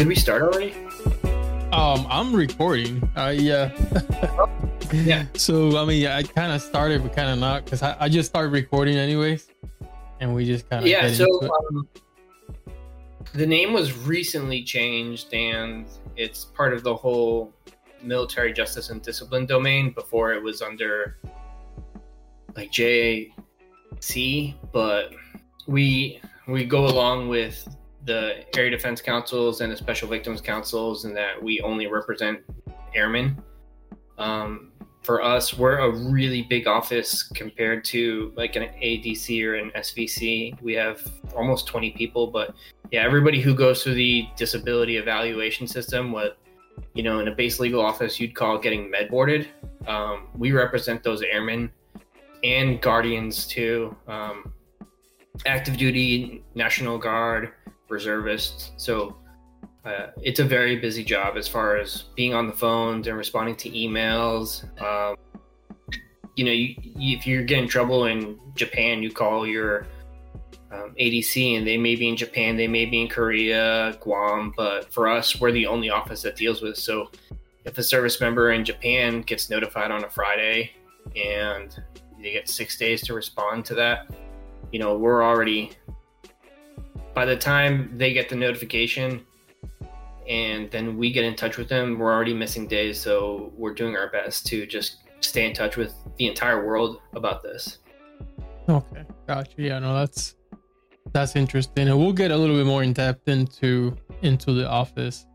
Did we start already? Um, I'm recording. Uh, yeah. Yeah. So I mean, I kind of started, but kind of not, because I, I just started recording anyways, and we just kind of Yeah. So um, the name was recently changed, and it's part of the whole military justice and discipline domain. Before it was under like JAC, but we we go along with the area defense counsels and the special victims counsels, and that we only represent airmen. Um, for us, we're a really big office compared to like an ADC or an SVC. We have almost 20 people, but yeah, everybody who goes through the disability evaluation system, what you know, in a base legal office you'd call getting med boarded. Um, we represent those airmen and guardians too, um, active duty, National Guard, reservists. So uh, it's a very busy job as far as being on the phones and responding to emails. Um, you know, you, you, if you're getting trouble in Japan, you call your um, ADC, and they may be in Japan, they may be in Korea, Guam, but for us, we're the only office that deals with. So, if a service member in Japan gets notified on a Friday and they get six days to respond to that, you know, we're already by the time they get the notification and then we get in touch with them, we're already missing days. So we're doing our best to just stay in touch with the entire world about this. Okay, gotcha. Yeah, no, that's that's interesting, and we'll get a little bit more in depth into into the office,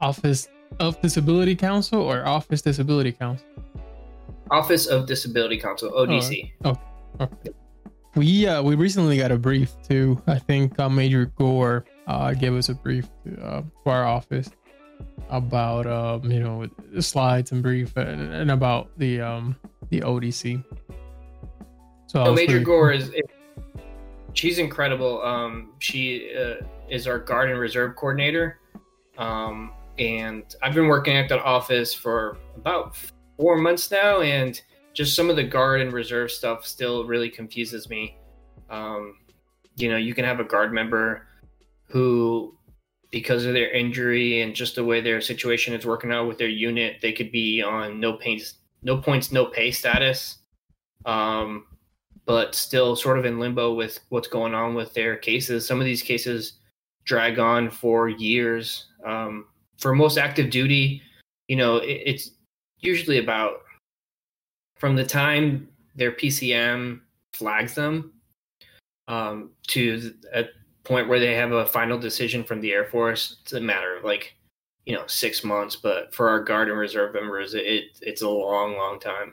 Office of Disability Counsel or Office Disability Counsel. Office of Disability Counsel (ODC). Oh, okay. okay. We uh we recently got a brief too. I think uh, Major Gore uh gave us a brief to, uh, to our office about um you know the slides and brief and, and about the um the ODC. So, So Major Gore is she's incredible. Um, she uh, is our guard and reserve coordinator, um, and I've been working at that office for about four months now, and just some of the guard and reserve stuff still really confuses me. Um, you know, you can have a guard member who, because of their injury and just the way their situation is working out with their unit, they could be on no points, no points, no pay status. Um, but still sort of in limbo with what's going on with their cases. Some of these cases drag on for years. Um, for most active duty, you know, it, it's usually about from the time their PCM flags them um, to a point where they have a final decision from the Air Force. It's a matter of like, you know, six months. But for our Guard and Reserve members, it it's a long, long time.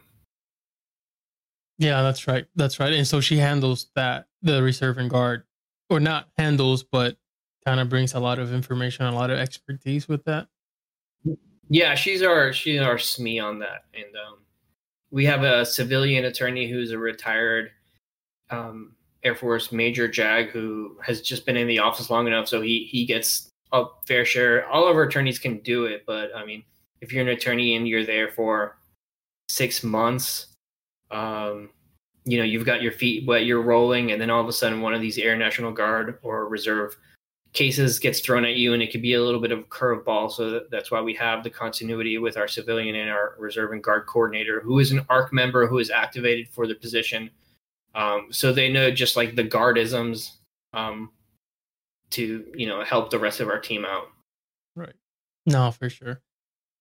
Yeah, that's right. That's right. And so she handles that the reserve and guard, or not handles, but kind of brings a lot of information, a lot of expertise with that. Yeah, she's our she's our SME on that, and um, we have a civilian attorney who's a retired um, Air Force Major Jag who has just been in the office long enough, so he he gets a fair share. All of our attorneys can do it, but I mean, if you're an attorney and you're there for six months, um, you know you've got your feet wet, you're rolling, and then all of a sudden one of these Air National Guard or Reserve cases gets thrown at you and it could be a little bit of a curveball so that's why we have the continuity with our civilian and our reserve and guard coordinator who is an arc member who is activated for the position um, so they know just like the guardisms um, to you know help the rest of our team out Right. No, for sure.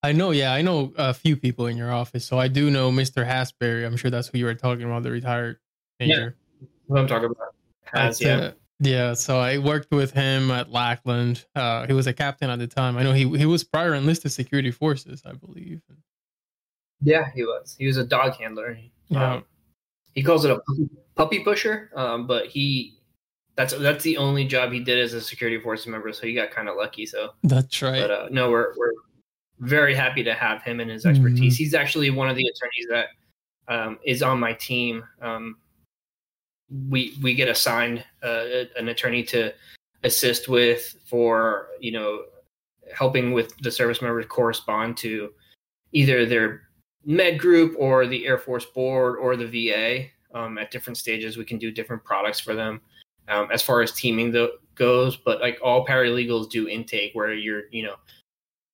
I know. Yeah, I know a few people in your office, so I do know Mr. Hasbury. I'm sure that's who you were talking about, the retired major. yeah, what i'm talking about has yeah uh, yeah. So I worked with him at Lackland. Uh, he was a captain at the time. I know he he was prior enlisted security forces, I believe. yeah he was he was a dog handler Yeah. um, he calls it a puppy, pusher um, but he that's that's the only job he did as a security force member so he got kind of lucky so That's right. but uh, no, we're we're very happy to have him and his expertise. He's actually one of the attorneys that um, is on my team. Um, we we get assigned uh, an attorney to assist with for you know helping with the service members correspond to either their med group or the Air Force board or the VA. Um, at different stages, we can do different products for them. Um, as far as teaming the, goes, but like all paralegals do intake where you're, you know,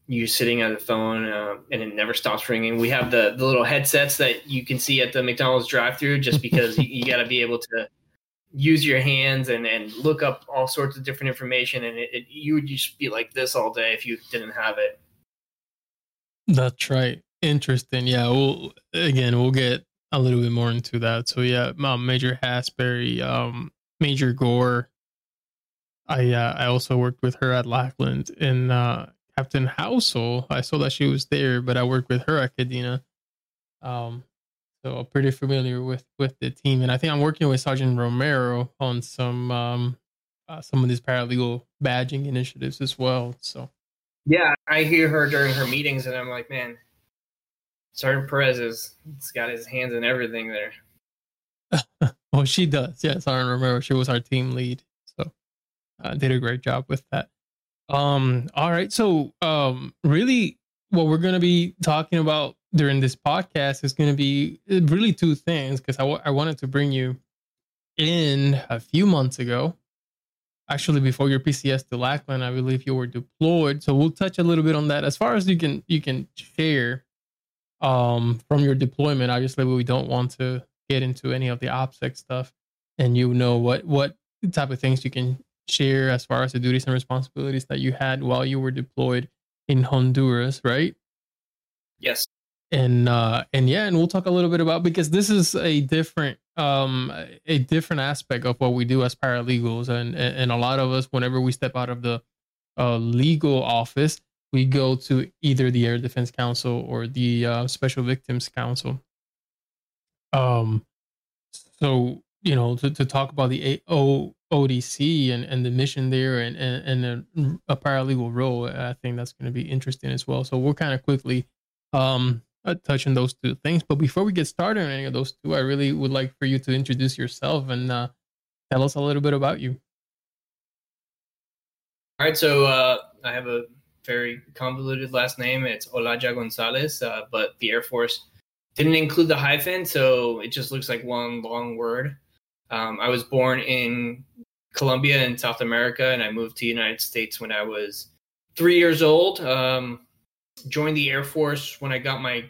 you're sitting at a phone uh, and it never stops ringing. We have the, the little headsets that you can see at the McDonald's drive through just because you, you got to be able to use your hands and, and look up all sorts of different information. And it, it, you would just be like this all day if you didn't have it. That's right. Interesting. Yeah. We'll, again, we'll get a little bit more into that. So yeah, um, Major Hasbury, um, Major Gore. I uh, I also worked with her at Lackland and uh, Captain Housel. I saw that she was there, but I worked with her at Kadena. Um, so I'm pretty familiar with with the team, and I think I'm working with Sergeant Romero on some um, uh, some of these paralegal badging initiatives as well. So yeah, I hear her during her meetings, and I'm like, man, Sergeant Perez has got his hands in everything there. well, she does. Yeah, Sergeant Romero. She was our team lead, so uh, did a great job with that. Um. All right. So, um, really, what we're gonna be talking about during this podcast is gonna be uh, really two things because I, w- I wanted to bring you in a few months ago actually before your PCS to Lackland, I believe you were deployed. So we'll touch a little bit on that. As far as you can you can share um from your deployment, obviously we don't want to get into any of the OPSEC stuff and you know what what type of things you can share as far as the duties and responsibilities that you had while you were deployed in Honduras, right? Yes. And uh and yeah, and we'll talk a little bit about because this is a different um a different aspect of what we do as paralegals and and a lot of us whenever we step out of the uh, legal office we go to either the air defense counsel or the uh, special victims counsel um so you know to, to talk about the o- odc and, and the mission there and and, and a, a paralegal role i think that's going to be interesting as well so we'll kind of quickly um uh, touching those two things. But before we get started on any of those two, I really would like for you to introduce yourself and uh, tell us a little bit about you. All right, so uh, I have a very convoluted last name. It's Olaja Gonzalez, uh, but the Air Force didn't include the hyphen, so it just looks like one long word. Um, I was born in Colombia in South America, and I moved to the United States when I was three years old. Um, joined the Air Force when I got my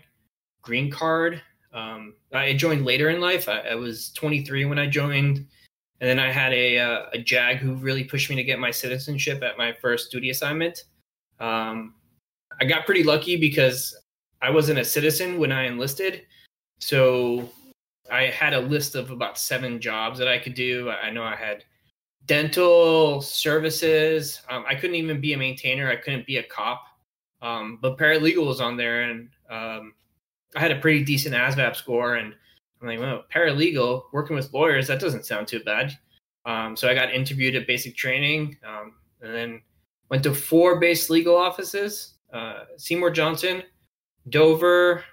green card. Um, I joined later in life. I, I, was 23 when I joined, and then I had a uh, a JAG who really pushed me to get my citizenship at my first duty assignment. Um, I got pretty lucky because I wasn't a citizen when I enlisted, so I had a list of about seven jobs that I could do. I know I had dental services. Um, I couldn't even be a maintainer. I couldn't be a cop. Um, but paralegal was on there, and um, I had a pretty decent ASVAB score. And I'm like, well, paralegal working with lawyers that doesn't sound too bad. Um, so I got interviewed at basic training, um, and then went to four base legal offices: uh, Seymour Johnson, Dover,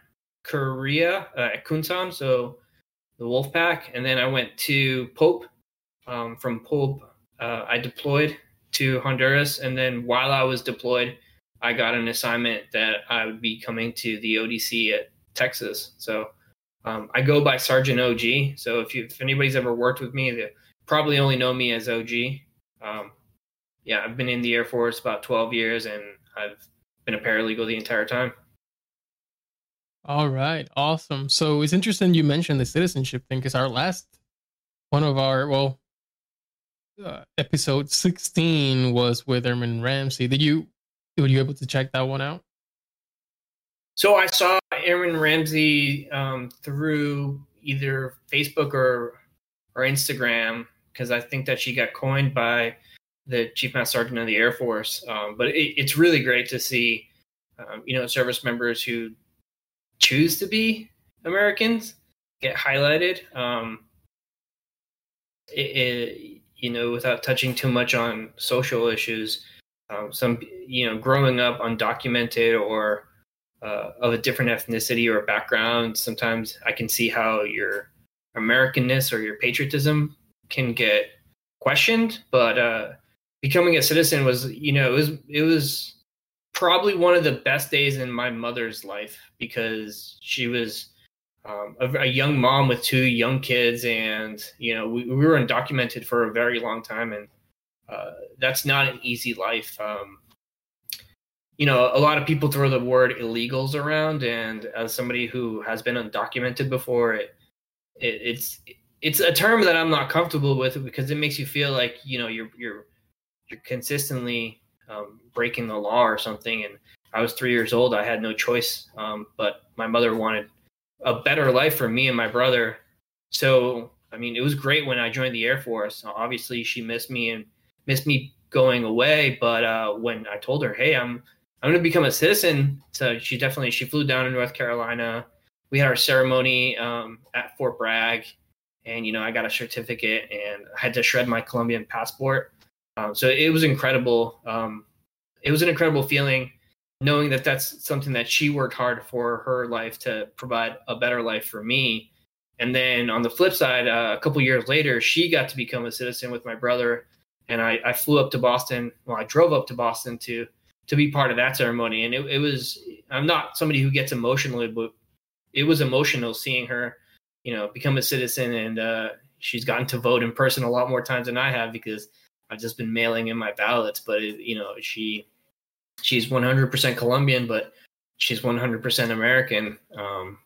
Korea, uh, at Kunsan, so the Wolfpack, and then I went to Pope. Um, from Pope, uh, I deployed to Honduras, and then while I was deployed, I got an assignment that I would be coming to the ODC at Texas. So um, I go by Sergeant OG. So if you if anybody's ever worked with me, they probably only know me as OG. Um, yeah, I've been in the Air Force about 12 years, and I've been a paralegal the entire time. All right, awesome. So it's interesting you mentioned the citizenship thing because our last one of our well uh, episode 16 was with Airman Ramsey. Did you were you able to check that one out? So I saw Airman Ramsey um, through either Facebook or or Instagram because I think that she got coined by the Chief Master Sergeant of the Air Force. Um, but it, it's really great to see, um, you know, service members who choose to be Americans get highlighted. Um, it, it, you know, without touching too much on social issues, um, some you know growing up undocumented or uh, of a different ethnicity or background sometimes i can see how your americanness or your patriotism can get questioned but uh, becoming a citizen was you know it was it was probably one of the best days in my mother's life because she was um, a, a, young mom with two young kids and you know we, we were undocumented for a very long time and uh, that's not an easy life. Um, you know, a lot of people throw the word illegals around, and as somebody who has been undocumented before, it, it it's it's a term that I'm not comfortable with because it makes you feel like you know you're you're you're consistently um, breaking the law or something. And I was three years old; I had no choice. Um, but my mother wanted a better life for me and my brother, so I mean, it was great when I joined the Air Force. Obviously, she missed me and missed me going away. But uh, when I told her, "Hey, I'm I'm going to become a citizen. So she definitely she flew down to North Carolina. We had our ceremony um, at Fort Bragg, and you know I got a certificate and I had to shred my Colombian passport. Um, so it was incredible. Um, it was an incredible feeling knowing that that's something that she worked hard for her life to provide a better life for me. And then on the flip side, uh, a couple years later, she got to become a citizen with my brother, and I, I flew up to Boston. Well, I drove up to Boston to to be part of that ceremony. And it, it was, I'm not somebody who gets emotional, but it was emotional seeing her, you know, become a citizen. And uh, she's gotten to vote in person a lot more times than I have because I've just been mailing in my ballots. But, it, you know, she, she's 100% Colombian, but she's 100% American. Um,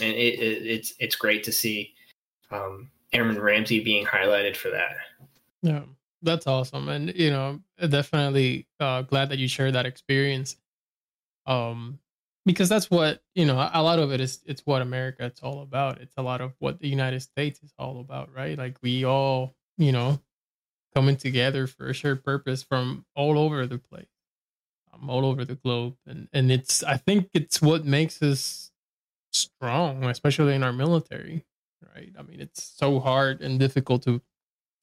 and it, it, it's, it's great to see um, Airman Ramsey being highlighted for that. Yeah that's awesome and you know definitely uh glad that you shared that experience um because that's what you know a lot of it is it's what america it's all about it's a lot of what the united states is all about right like we all you know coming together for a shared purpose from all over the place um, all over the globe and and it's i think it's what makes us strong especially in our military right i mean it's so hard and difficult to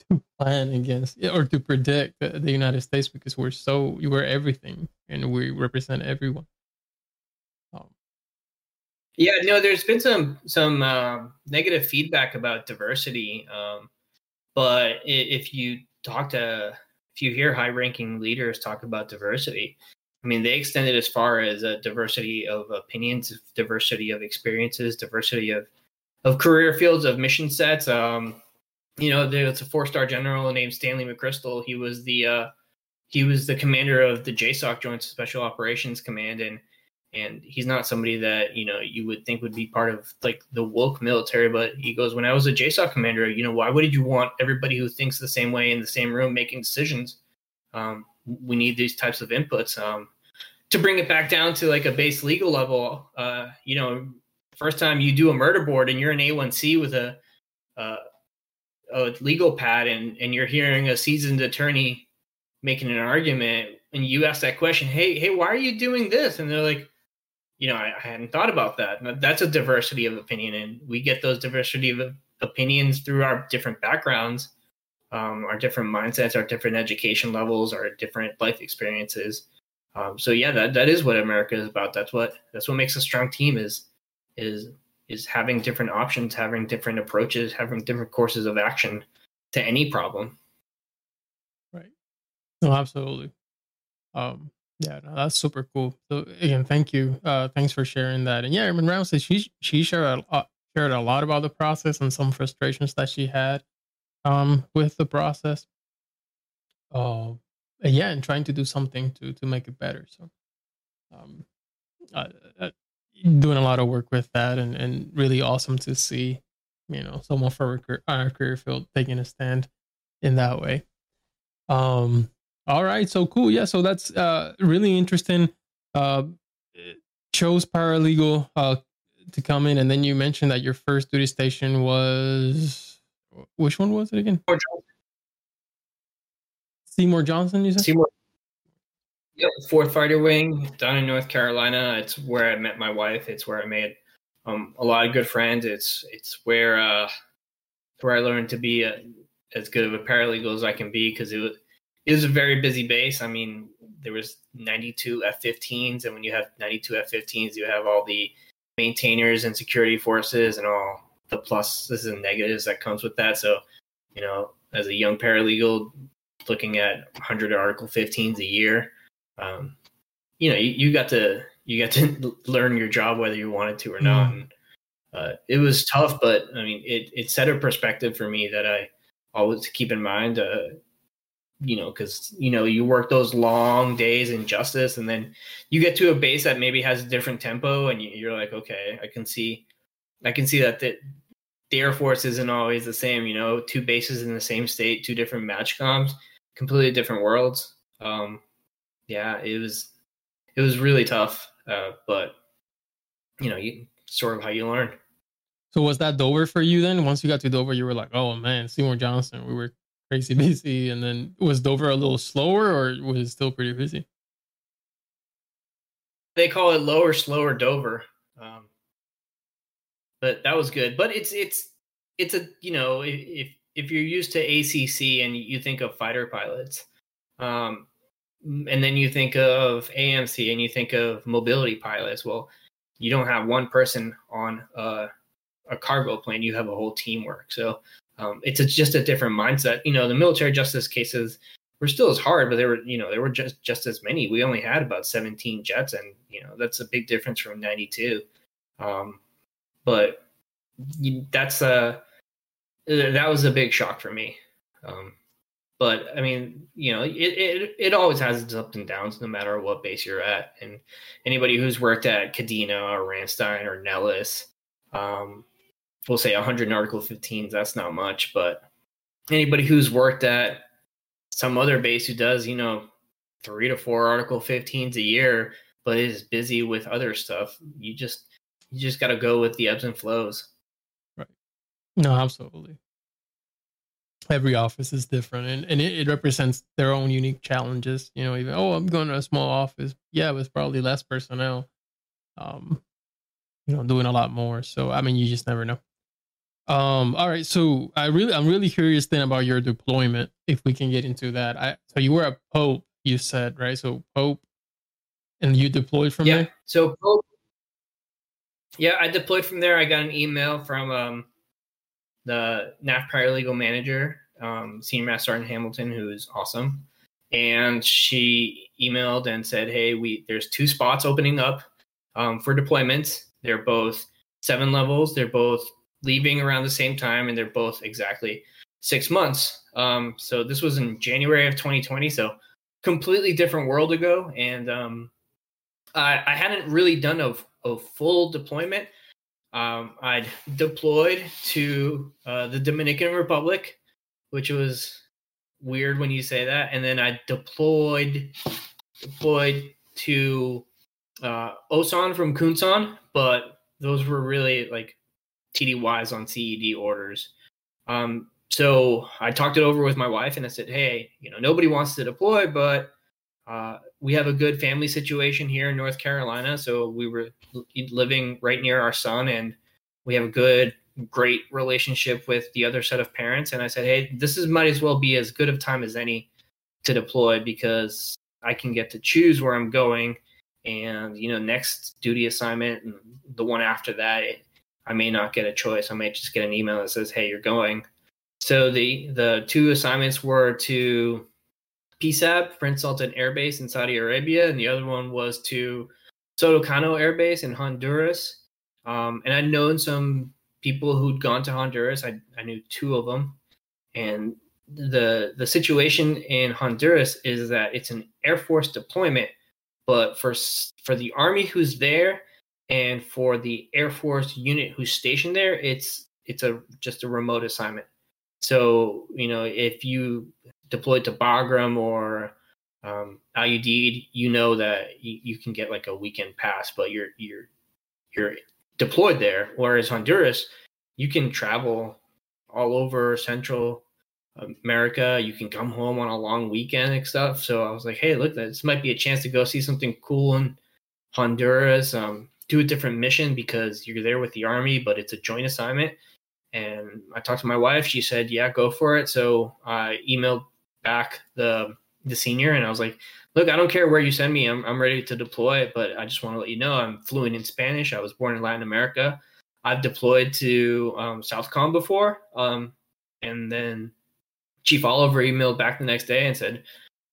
to plan against or to predict the United States because we're so we're everything and we represent everyone. Um, yeah, no, there's been some some uh, negative feedback about diversity, um, but if you talk to if you hear high-ranking leaders talk about diversity, I mean, they extend it as far as a diversity of opinions, diversity of experiences, diversity of of career fields, of mission sets. Um, you know, there's a four star general named Stanley McChrystal. He was the uh, he was the commander of the JSOC Joint Special Operations Command, and and he's not somebody that you know you would think would be part of like the woke military. But he goes, when I was a JSOC commander, you know, why would you want everybody who thinks the same way in the same room making decisions? Um, we need these types of inputs. Um, to bring it back down to like a base legal level, uh, you know, first time you do a murder board and you're an A1C with a uh, a legal pad and and you're hearing a seasoned attorney making an argument and you ask that question hey hey why are you doing this and they're like you know i, I hadn't thought about that that's a diversity of opinion and we get those diversity of opinions through our different backgrounds um, our different mindsets our different education levels our different life experiences um, so yeah that, that is what america is about that's what that's what makes a strong team is is is having different options, having different approaches, having different courses of action to any problem. Right. No, absolutely. Um, yeah, no, that's super cool. So again, thank you. Uh, thanks for sharing that. And yeah, Airman Ramsey she she shared a shared a lot about the process and some frustrations that she had um with the process. Uh, yeah, and trying to do something to to make it better. So, um, doing a lot of work with that and, and really awesome to see, you know, someone for our career field taking a stand in that way. Um, all right, so cool. Yeah, so that's uh really interesting. Uh chose paralegal uh to come in and then you mentioned that your first duty station was which one was it again? Seymour Johnson, you said? Seymour Yep, Fourth Fighter Wing down in North Carolina. It's where I met my wife. It's where I made um, a lot of good friends. It's it's where uh, where I learned to be a, as good of a paralegal as I can be because it was it was a very busy base. I mean, there was 92 F-15s, and when you have 92 F-15s, you have all the maintainers and security forces and all the pluses and negatives that comes with that. So, you know, as a young paralegal, looking at 100 Article 15s a year um, you know, you, you, got to you got to learn your job whether you wanted to or not. Mm. And, uh, it was tough, but I mean, it it set a perspective for me that I always keep in mind. Uh, you know, because you know you work those long days in justice, and then you get to a base that maybe has a different tempo, and you're like, okay, I can see, I can see that the, the Air Force isn't always the same. You know, two bases in the same state, two different MAJCOMs, completely different worlds. Um, yeah, it was it was really tough, uh, but you know, you sort of how you learn. So was that Dover for you then? Once you got to Dover, you were like, oh man, Seymour Johnson, we were crazy busy. And then was Dover a little slower or was it still pretty busy? They call it lower, slower Dover. Um, but that was good. But it's it's it's a you know if if you're used to ACC and you think of fighter pilots, um, and then you think of AMC and you think of mobility pilots, well, you don't have one person on a, a cargo plane; you have a whole teamwork. So um, it's a, just a different mindset. You know, the military justice cases were still as hard, but they were, you know, there were just just as many. We only had about 17 jets, and you know that's a big difference from 92. Um, but that's a that was a big shock for me. Um, but I mean, you know, it, it it always has its ups and downs, no matter what base you're at. And anybody who's worked at Kadena or Ramstein or Nellis, um, we'll say 100 Article 15s, that's not much, but anybody who's worked at some other base who does, you know, three to four Article 15s a year, but is busy with other stuff, you just you just got to go with the ebbs and flows. Right. No, absolutely. Every office is different, and, and it, it represents their own unique challenges. You know, even oh, I'm going to a small office. Yeah, it's probably less personnel. Um, you know, doing a lot more. So I mean, you just never know. Um, all right. So I really, I'm really curious then about your deployment. If we can get into that. I so you were at Pope, you said right? So Pope, and you deployed from yeah. there. So Pope. Yeah, I deployed from there. I got an email from um, the NAF paralegal manager, um, Senior Master Sergeant Hamilton, who is awesome, and she emailed and said, "Hey, we there's two spots opening up um, for deployments. They're both seven levels. They're both leaving around the same time, and they're both exactly six months. Um, so this was in January of 2020, so completely different world ago, and um, I, I, hadn't really done a, a full deployment. Um, I'd deployed to uh, the Dominican Republic, which was weird when you say that, and then I deployed deployed to uh, Osan from Kunsan, but those were really like TDYs on CED orders. Um, so I talked it over with my wife and I said, hey, you know, nobody wants to deploy, but uh, we have a good family situation here in North Carolina. So we were living right near our son and we have a good, great relationship with the other set of parents. And I said, hey, this is might as well be as good of time as any to deploy because I can get to choose where I'm going. And, you know, next duty assignment and the one after that, it, I may not get a choice. I may just get an email that says, "Hey, you're going." So the the two assignments were to PSAB, Prince Sultan Air Base in Saudi Arabia, and the other one was to Soto Cano Air Base in Honduras. Um, and I'd known some people who'd gone to Honduras. I, I knew two of them, and the the situation in Honduras is that it's an Air Force deployment, but for for the Army who's there, and for the Air Force unit who's stationed there, it's it's a just a remote assignment. So you know if you deployed to Bagram or um, you know that you, you, can get like a weekend pass, but you're you're you're deployed there. Whereas Honduras, you can travel all over Central America. You can come home on a long weekend and stuff. So I was like, hey, look, this might be a chance to go see something cool in Honduras. Um, do a different mission because you're there with the army, but it's a joint assignment. And I talked to my wife. She said, "Yeah, go for it." So I emailed back the the senior, and I was like, "Look, I don't care where you send me. I'm I'm ready to deploy, but I just want to let you know I'm fluent in Spanish. I was born in Latin America. I've deployed to um, Southcom before, um, and then Chief Oliver emailed back the next day and said,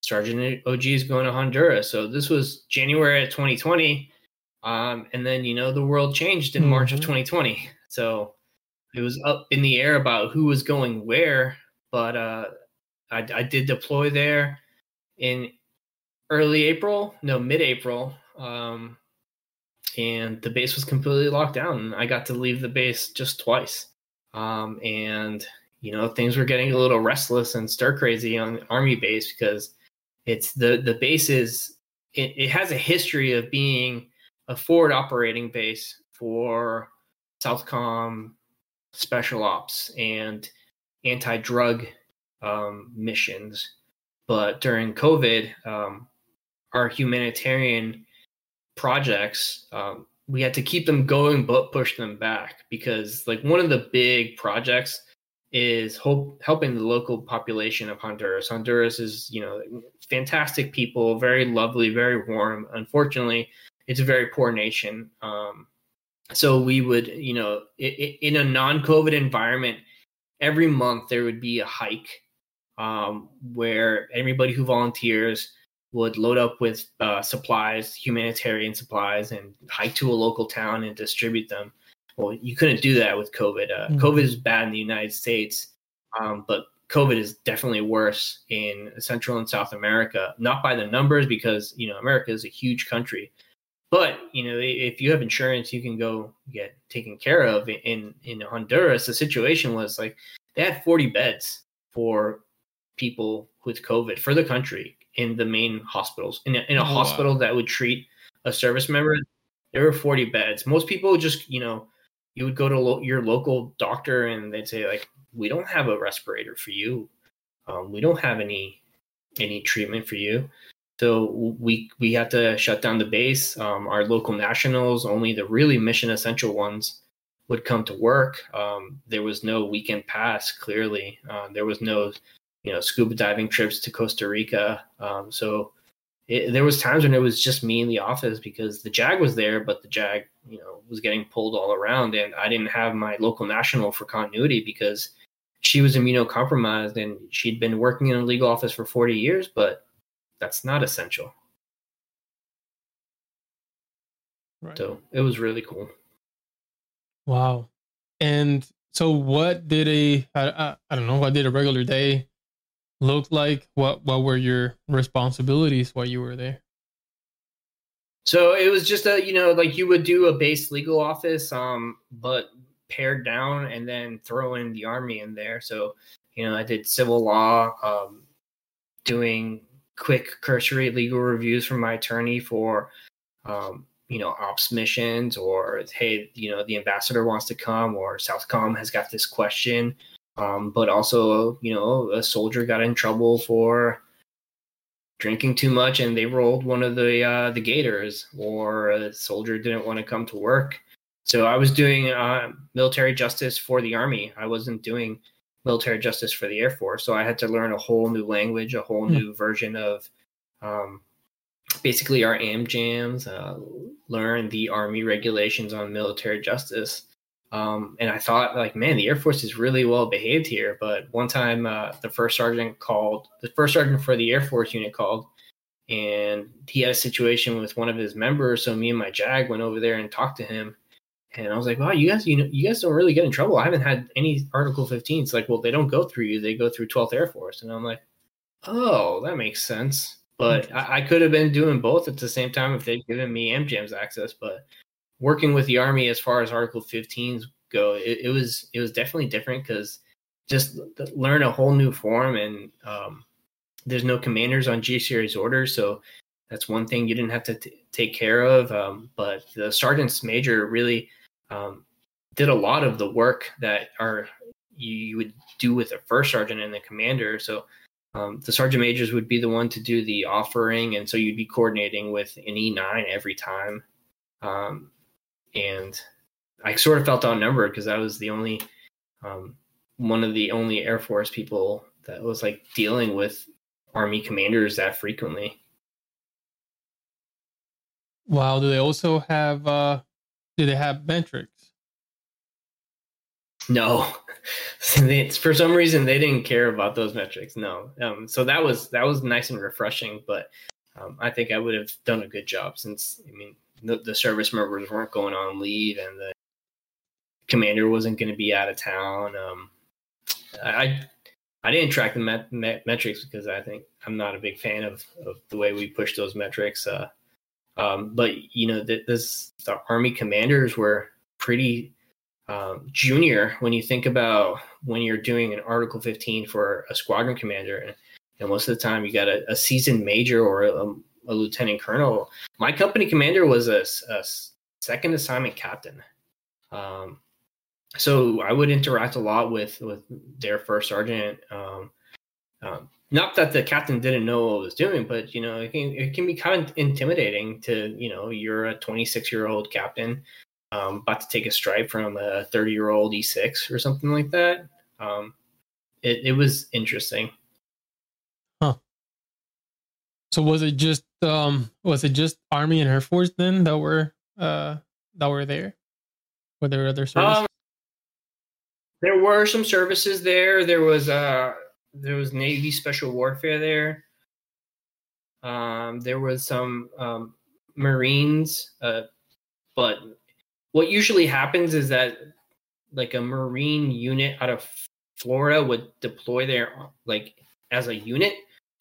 Sergeant OG is going to Honduras. So this was January of 2020. Um, and then, you know, the world changed in mm-hmm. March of 2020. Mm-hmm. So it was up in the air about who was going where. But uh, I, I did deploy there in early April, no, mid April. Um, and the base was completely locked down. I got to leave the base just twice. Um, and, you know, things were getting a little restless and stir crazy on the Army base because it's the, the base is, it, it has a history of being a forward operating base for Southcom special ops and anti drug um, missions. But during COVID, um, our humanitarian projects, um, we had to keep them going but push them back because, like, one of the big projects is hope, helping the local population of Honduras. Honduras is, you know, fantastic people, very lovely, very warm. Unfortunately, it's a very poor nation. Um, so we would, you know, it, it, in a non-COVID environment, every month there would be a hike um, where everybody who volunteers would load up with uh, supplies, humanitarian supplies, and hike to a local town and distribute them. Well, you couldn't do that with COVID. Uh, mm-hmm. COVID is bad in the United States, um, but COVID is definitely worse in Central and South America. Not by the numbers, because you know America is a huge country, but you know if you have insurance, you can go get taken care of. In in Honduras, the situation was like they had 40 beds for people with COVID for the country in the main hospitals. In a, in a oh, hospital wow. that would treat a service member, there were 40 beds. Most people just, you know, you would go to lo- your local doctor and they'd say like, we don't have a respirator for you. Um, we don't have any any treatment for you. So we we have to shut down the base. Um, our local nationals, only the really mission essential ones, would come to work. Um, there was no weekend pass. Clearly, uh, there was no you know scuba diving trips to Costa Rica. Um, so it, there was times when it was just me in the office because the JAG was there, but the JAG you know was getting pulled all around, and I didn't have my local national for continuity because she was immunocompromised and she'd been working in a legal office for 40 years, but that's not essential. Right. So it was really cool. Wow. And so what did a I, I, I don't know what did a regular day look like? What what were your responsibilities while you were there? So it was just a you know like you would do a base legal office, um, but pared down and then throw in the army in there. So you know I did civil law, um, doing quick cursory legal reviews from my attorney for um, you know ops missions or hey you know the ambassador wants to come or southcom has got this question um, but also, you know, a soldier got in trouble for drinking too much and they rolled one of the uh, the gators, or a soldier didn't want to come to work. So I was doing uh, military justice for the army. I wasn't doing military justice for the air force. So I had to learn a whole new language, a whole mm. new version of um, basically our AMJAMS, uh, learn the army regulations on military justice. Um, and I thought, like, man, the Air Force is really well behaved here. But one time, uh, the first sergeant called, the first sergeant for the Air Force unit called, and he had a situation with one of his members. So me and my JAG went over there and talked to him. And I was like, wow, you guys, you know, you guys don't really get in trouble. I haven't had any Article 15. It's like, well, they don't go through you; they go through 12th Air Force. And I'm like, oh, that makes sense. But I, I could have been doing both at the same time if they'd given me AMJAMS access. But working with the army as far as Article 15s go, it, it was it was definitely different because just learn a whole new form and um, there's no commanders on G series orders, so that's one thing you didn't have to t- take care of. Um, but the sergeants major really um, did a lot of the work that are you, you, would do with a first sergeant and the commander. So um, the sergeant majors would be the one to do the offering, and so you'd be coordinating with an E9 every time. Um, and I sort of felt outnumbered because I was the only um, one of the only Air Force people that was like dealing with Army commanders that frequently. Wow. Do they also have? uh Do they have metrics? No, for some reason they didn't care about those metrics. No, um, so that was that was nice and refreshing. But um, I think I would have done a good job since I mean the, the service members weren't going on leave and the commander wasn't going to be out of town. Um, I I didn't track the met- met- metrics because I think I'm not a big fan of, of the way we push those metrics. Uh, um, but you know, th- this the army commanders were pretty um, junior when you think about when you're doing an Article 15 for a squadron commander, and, and most of the time you got a, a seasoned major or a, a, lieutenant colonel. My company commander was a, a second assignment captain. Um, so I would interact a lot with with their first sergeant. Um, um, not that the captain didn't know what I was doing, but you know it can it can be kind of intimidating to you know you're a 26 year old captain um, about to take a stripe from a 30 year old E6 or something like that. Um, it it was interesting. Huh. So was it just um was it just Army and Air Force then that were uh that were there? Were there other services? Um, there were some services there. There was uh there was Navy Special Warfare there. Um, there was some um, Marines, uh, but what usually happens is that like a Marine unit out of Florida would deploy there like as a unit,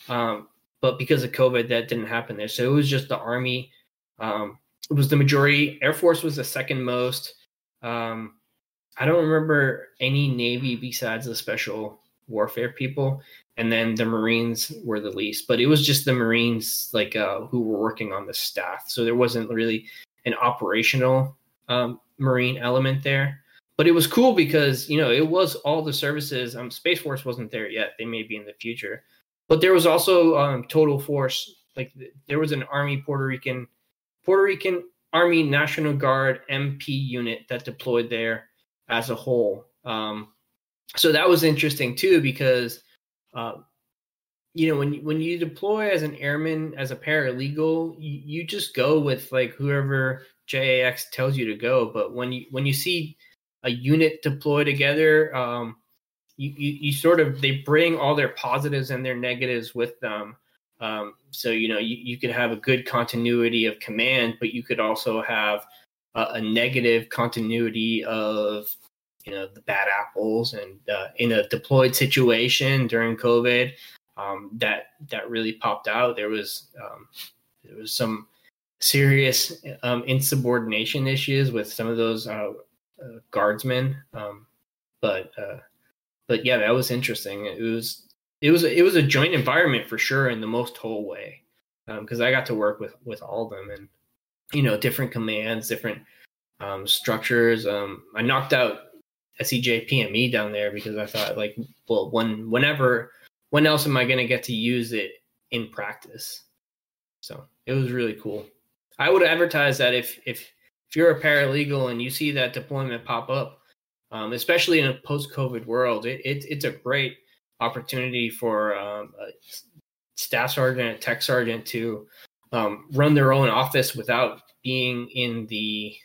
um, but because of COVID, that didn't happen there. So it was just the Army. Um, it was the majority. Air Force was the second most. Um, I don't remember any Navy besides the special warfare people, and then the Marines were the least. But it was just the Marines like uh, who were working on the staff, so there wasn't really an operational um, Marine element there. But it was cool because you know it was all the services. Um, Space Force wasn't there yet; they may be in the future. But there was also um, Total Force. Like there was an Army Puerto Rican, Puerto Rican Army National Guard MP unit that deployed there as a whole. Um, so that was interesting too because uh, you know when when you deploy as an airman as a paralegal, you, you just go with like whoever JAX tells you to go. But when you when you see a unit deploy together, um, you, you, you sort of they bring all their positives and their negatives with them. Um, so you know you, you could have a good continuity of command, but you could also have a, a negative continuity of you know the bad apples and uh, in a deployed situation during covid um, that that really popped out. There was um, there was some serious um, insubordination issues with some of those uh, uh, guardsmen um, but uh, but yeah that was interesting. It was it was it was a joint environment for sure in the most whole way because um, I got to work with with all of them and you know different commands different um, structures. I knocked out SEJ PME down there because I thought like, well, when whenever when else am I going to get to use it in practice? So it was really cool. I would advertise that if if if you're a paralegal and you see that deployment pop up, um, especially in a post-COVID world, it, it it's a great opportunity for um, a staff sergeant, a tech sergeant to um, run their own office without being in the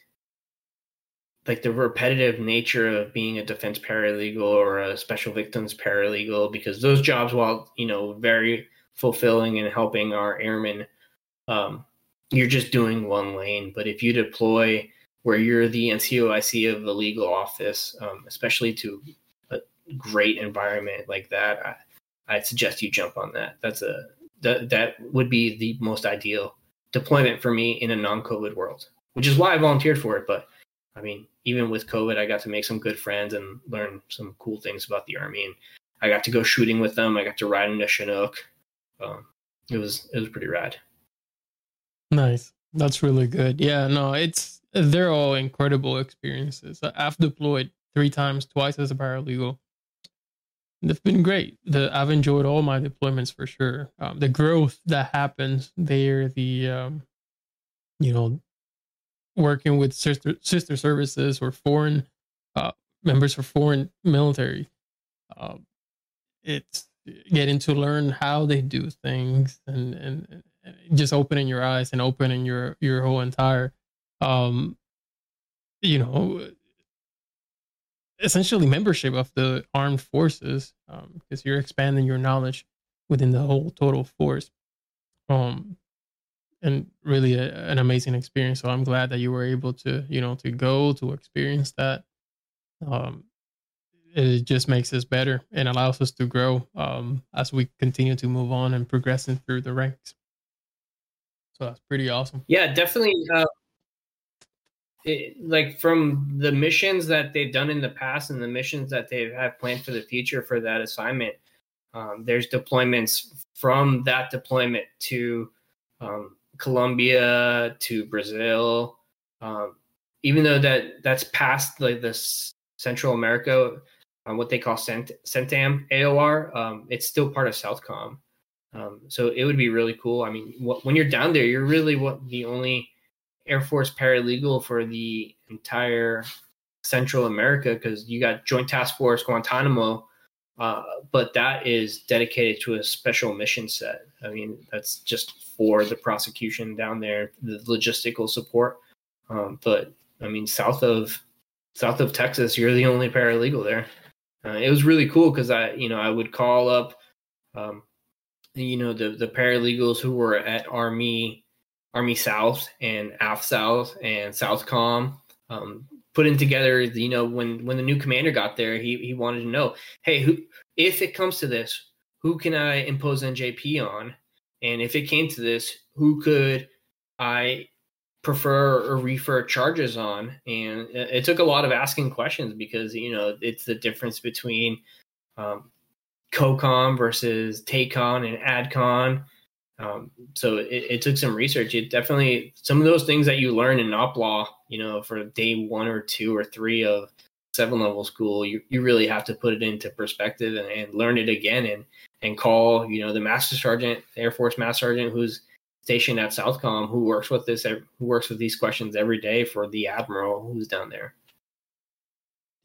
like the repetitive nature of being a defense paralegal or a special victims paralegal because those jobs while you know very fulfilling and helping our airmen um, you're just doing one lane. But if you deploy where you're the NCOIC of the legal office um, especially to a great environment like that I, I'd suggest you jump on that. That's a that, that would be the most ideal deployment for me in a non-covid world which is why I volunteered for it but I mean, even with COVID, I got to make some good friends and learn some cool things about the army. And I got to go shooting with them. I got to ride in a Chinook. Um, it was it was pretty rad. Nice. That's really good. Yeah. No, it's they're all incredible experiences. I've deployed three times, twice as a paralegal. They've been great. The I've enjoyed all my deployments for sure. Um, the growth that happens there, the um, you know working with sister sister services or foreign uh, members for foreign military. Uh, it's getting to learn how they do things and, and, and just opening your eyes and opening your your whole entire um you know essentially membership of the armed forces because um, you're expanding your knowledge within the whole total force um and really a, an amazing experience. So I'm glad that you were able to, you know, to go to experience that. Um, it just makes us better and allows us to grow um, as we continue to move on and progressing through the ranks. So that's pretty awesome. Yeah, definitely. Uh, it, like from the missions that they've done in the past and the missions that they have planned for the future for that assignment, um, there's deployments from that deployment to um, Colombia to Brazil. Um, even though that that's past like this Central America, um, what they call Cent- CENTAM AOR, um, it's still part of Southcom. Um, so it would be really cool. I mean, wh- when you're down there, you're really what the only Air Force paralegal for the entire Central America because you got Joint Task Force Guantanamo, uh, but that is dedicated to a special mission set. I mean, that's just for the prosecution down there, the logistical support. Um, but I mean, south of south of Texas, you're the only paralegal there. Uh, it was really cool because I, you know, I would call up, um, you know, the the paralegals who were at Army Army South and AF South and Southcom, um, putting together. You know, when when the new commander got there, he he wanted to know, hey, who if it comes to this, who can I impose NJP on? And if it came to this, who could I prefer or refer charges on? And it took a lot of asking questions because you know it's the difference between um, COCOM versus TACON and ADCON. Um, so it, it, took some research. It definitely some of those things that you learn in op law, you know, for day one or two or three of seven level school, you, you really have to put it into perspective and, and learn it again and and call, you know, the master sergeant, Air Force master sergeant who's stationed at Southcom who works with this who works with these questions every day for the admiral who's down there.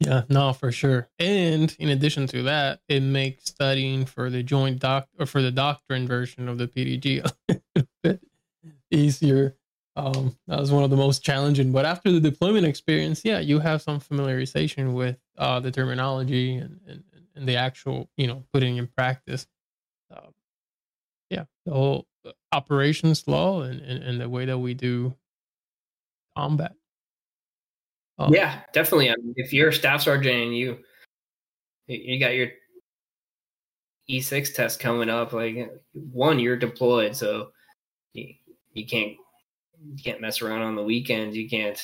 Yeah, no, for sure. And in addition to that, it makes studying for the joint doc or for the doctrine version of the PDG a bit easier. Um, that was one of the most challenging. But after the deployment experience, yeah, you have some familiarization with uh, the terminology and, and, and the actual, you know, putting in practice. Uh, yeah, the whole operations law and, and, and the way that we do combat. Um, yeah, definitely. I mean, if you're a staff sergeant and you you got your E6 test coming up, like one, you're deployed, so you, you can't you can't mess around on the weekends. You can't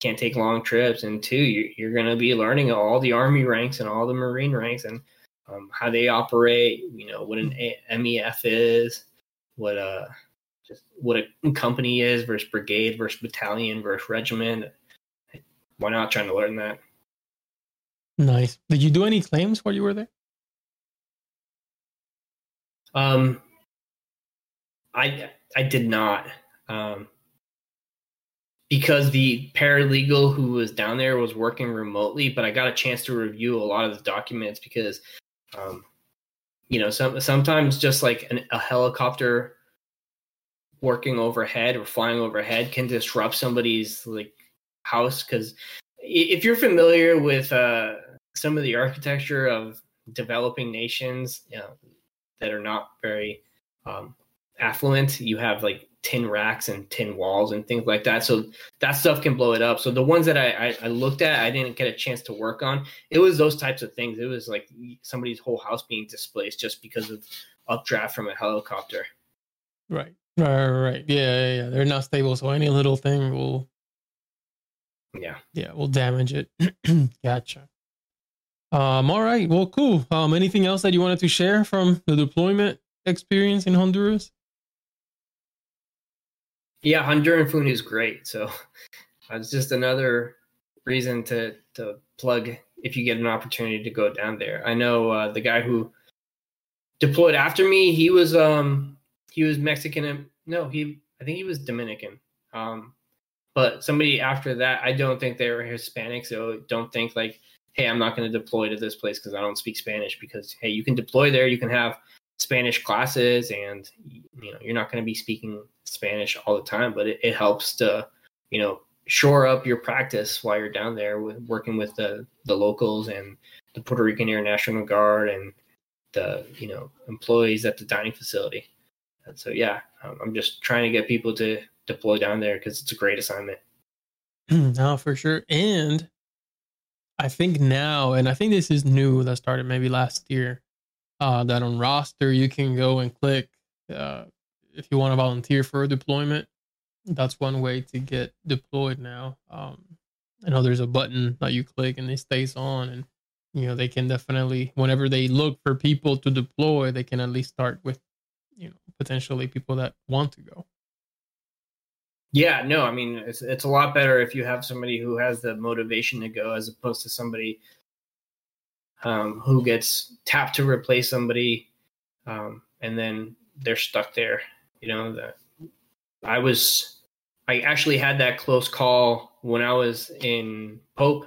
can't take long trips, and two, you're, you're going to be learning all the Army ranks and all the Marine ranks and um, how they operate. You know what an MEF is, what a just what a company is versus brigade versus battalion versus regiment. Why not trying to learn that? Nice. Did you do any claims while you were there? Um, I I did not. Um, because the paralegal who was down there was working remotely, but I got a chance to review a lot of the documents because, um, you know, some sometimes just like an, a helicopter working overhead or flying overhead can disrupt somebody's like house because if you're familiar with uh, some of the architecture of developing nations you know, that are not very um, affluent, you have like tin racks and tin walls and things like that. So that stuff can blow it up. So the ones that I, I, I, looked at, I didn't get a chance to work on. It was those types of things. It was like somebody's whole house being displaced just because of updraft from a helicopter. Right. Right. Right. Yeah. Yeah. yeah. They're not stable. So any little thing will. Yeah. Yeah. we'll damage it. gotcha. Um. All right. Well. Cool. Um. Anything else that you wanted to share from the deployment experience in Honduras? yeah, Honduran food is great. So it's just another reason to to plug if you get an opportunity to go down there. I know uh, the guy who deployed after me. He was um he was Mexican and no he I think he was Dominican. Um, but somebody after that, I don't think they were Hispanic. So don't think like, hey, I'm not going to deploy to this place because I don't speak Spanish. Because hey, you can deploy there. You can have Spanish classes, and you know you're not going to be speaking Spanish all the time, but it, it helps to you know shore up your practice while you're down there with working with the the locals and the Puerto Rican Air National Guard and the you know employees at the dining facility. And so yeah, um, I'm just trying to get people to deploy down there because it's a great assignment. no, for sure. And I think now, and I think this is new that started maybe last year, uh, that on roster you can go and click uh, if you want to volunteer for a deployment. That's one way to get deployed now. Um, I know there's a button that you click and it stays on, and you know they can definitely, whenever they look for people to deploy, they can at least start with, you know, potentially people that want to go. Yeah, no, I mean it's it's a lot better if you have somebody who has the motivation to go as opposed to somebody um, who gets tapped to replace somebody, um, and then they're stuck there. You know, that I was, I actually had that close call when I was in Pope.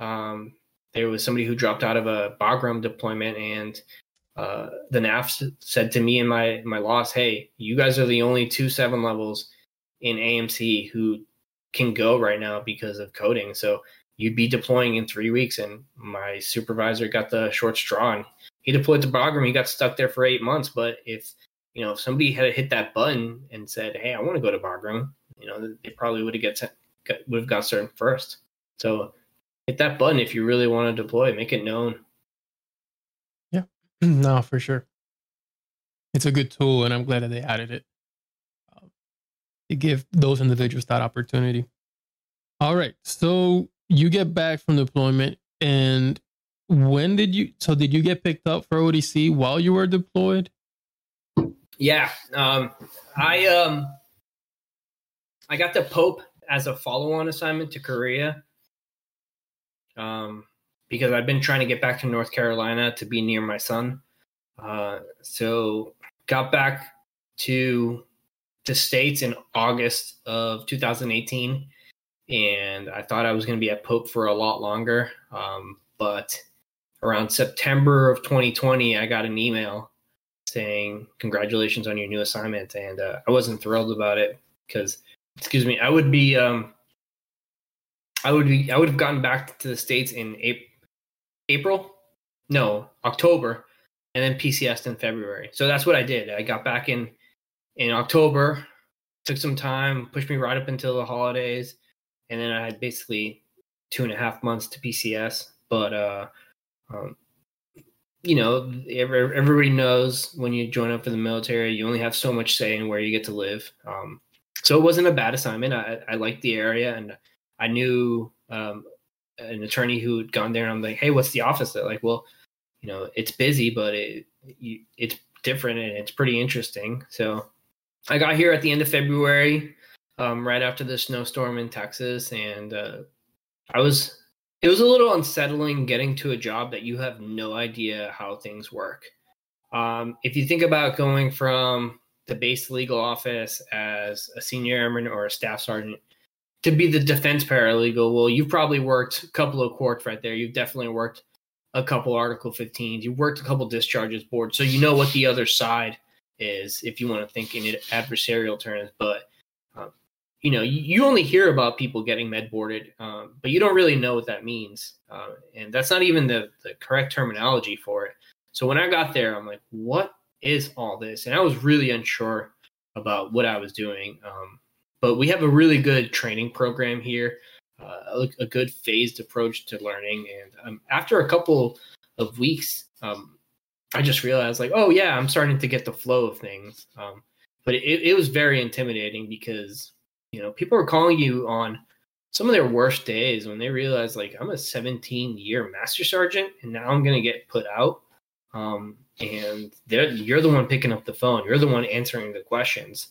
Um, there was somebody who dropped out of a Bagram deployment, and uh, the NAF said to me and my my loss, "Hey, you guys are the only two seven levels in AMC who can go right now because of coding. So you'd be deploying in three weeks. And my supervisor got the short straw and he deployed to Bagram. He got stuck there for eight months. But if, you know, if somebody had hit that button and said, Hey, I want to go to Bagram, you know, they probably would have get, would have got started first. So hit that button if you really want to deploy, make it known. Yeah, no, for sure. It's a good tool, and I'm glad that they added it to give those individuals that opportunity. All right. So you get back from deployment and when did you so did you get picked up for ODC while you were deployed? Yeah. Um I um I got the Pope as a follow-on assignment to Korea. Um because I've been trying to get back to North Carolina to be near my son. Uh so got back to the States in August of 2018. And I thought I was going to be at Pope for a lot longer. Um, but around September of 2020, I got an email saying, Congratulations on your new assignment. And uh, I wasn't thrilled about it because, excuse me, I would be. Um, I would be. I would have gotten back to the states in April, no October, and then PCS in February. So that's what I did. I got back in in October, took some time, pushed me right up until the holidays, and then I had basically two and a half months to PCS. But uh, um, you know, every, everybody knows when you join up for the military, you only have so much say in where you get to live. Um, so it wasn't a bad assignment. I, I liked the area, and I knew um, an attorney who had gone there. And I'm like, hey, what's the office? Like, well, you know, it's busy, but it, you, it's different and it's pretty interesting. So I got here at the end of February, um, right after the snowstorm in Texas, and uh, I was. It was a little unsettling getting to a job that you have no idea how things work. Um, if you think about going from the base legal office as a senior airman or a staff sergeant to be the defense paralegal, well, you've probably worked a couple of courts right there. You've definitely worked a couple Article 15s. You've worked a couple discharges boards, so you know what the other side is if you want to think in adversarial terms. But um, you know, you, only hear about people getting med boarded, um, but you don't really know what that means, uh, and that's not even the the correct terminology for it. So when I got there, I'm like, what is all this? And I was really unsure about what I was doing. Um, but we have a really good training program here, uh, a, a, good phased approach to learning. And um, after a couple of weeks, um, I just realized like, oh yeah, I'm starting to get the flow of things. Um, but it, it was very intimidating because you know people were calling you on some of their worst days when they realized like I'm a 17 year master sergeant and now I'm gonna get put out. Um, and you're the one picking up the phone. You're the one answering the questions.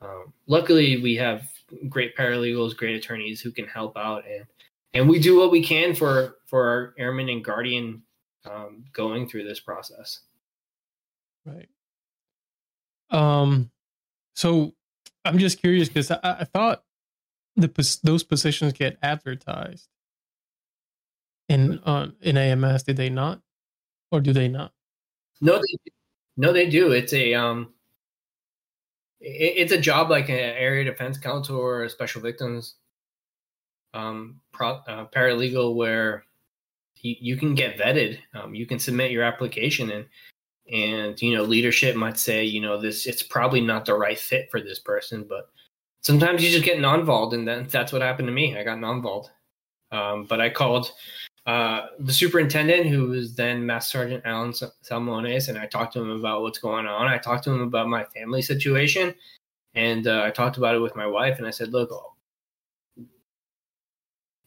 Um, luckily, we have great paralegals, great attorneys who can help out, and and we do what we can for for our airmen and guardian um, going through this process. Right. Um. So I'm just curious because I, I, thought the those positions get advertised in uh, in AMS. Did they not, or do they not? No, they, no, they do. It's a um. It, it's a job like an area defense counsel or a special victims um pro, uh, paralegal where you, you can get vetted. Um, you can submit your application and and you know leadership might say you know this it's probably not the right fit for this person but sometimes you just get non-voled and then that's what happened to me i got non-voled um, but i called uh, the superintendent, who was then Master Sergeant Alan Salmones, and I talked to him about what's going on. I talked to him about my family situation, and uh, I talked about it with my wife, and I said, "Look,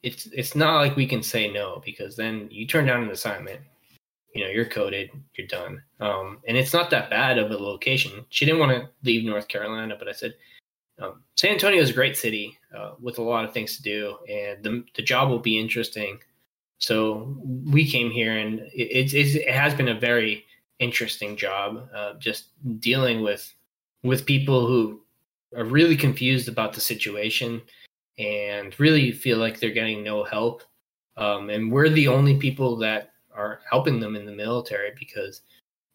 it's it's not like we can say no because then you turn down an assignment, you know, you're coded, you're done. Um, and it's not that bad of a location. She didn't want to leave North Carolina, but I said, um, San Antonio is a great city uh, with a lot of things to do, and the the job will be interesting. So we came here, and it, it, it has been a very interesting job, uh, just dealing with with people who are really confused about the situation and really feel like they're getting no help. Um, and we're the only people that are helping them in the military because,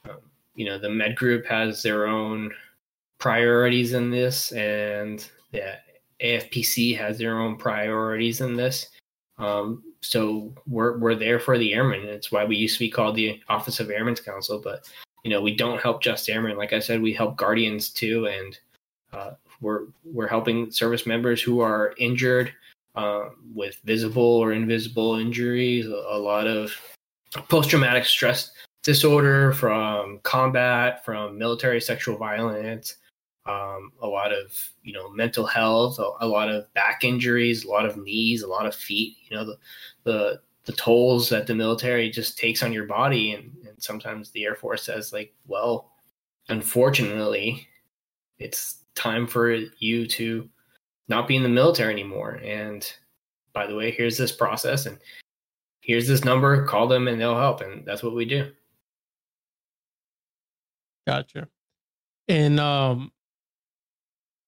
um, you know, the med group has their own priorities in this, and the AFPC has their own priorities in this. Um, so we're we're there for the airmen. It's why we used to be called the Office of Airmen's Counsel, but you know we don't help just airmen. Like I said, we help guardians too, and uh, we're we're helping service members who are injured uh, with visible or invisible injuries. A, a lot of post traumatic stress disorder from combat, from military sexual violence. Um, a lot of you know mental health, a, a, lot of back injuries, a lot of knees, a lot of feet. You know the the the tolls that the military just takes on your body, and, and sometimes the Air Force says like, well, unfortunately, it's time for you to not be in the military anymore. And by the way, here's this process and here's this number, call them and they'll help. And that's what we do. Gotcha. And um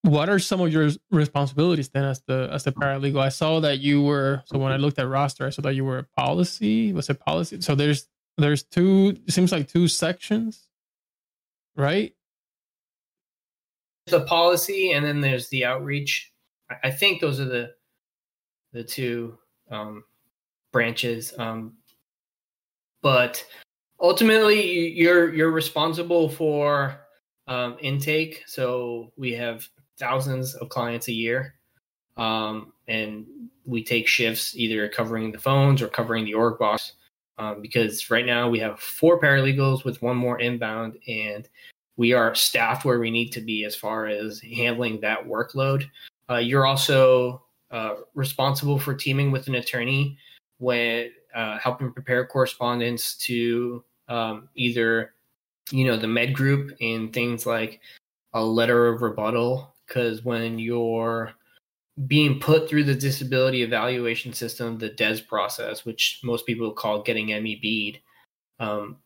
what are some of your responsibilities then as the as the paralegal? I saw that you were so when I looked at roster, I saw that you were a policy. Was it policy? So there's there's two it seems like two sections, right? The policy and then there's the outreach. I think those are the the two um, branches. Um, but ultimately, you're you're responsible for um, intake. So we have thousands of clients a year, um, and we take shifts either covering the phones or covering the org box. Um, because right now we have four paralegals with one more inbound, and we are staffed where we need to be as far as handling that workload. Uh, you're also uh, responsible for teaming with an attorney when uh, helping prepare correspondence to um, either you know the med group and things like a letter of rebuttal because when you're being put through the disability evaluation system the des process which most people call getting MEB'd, um,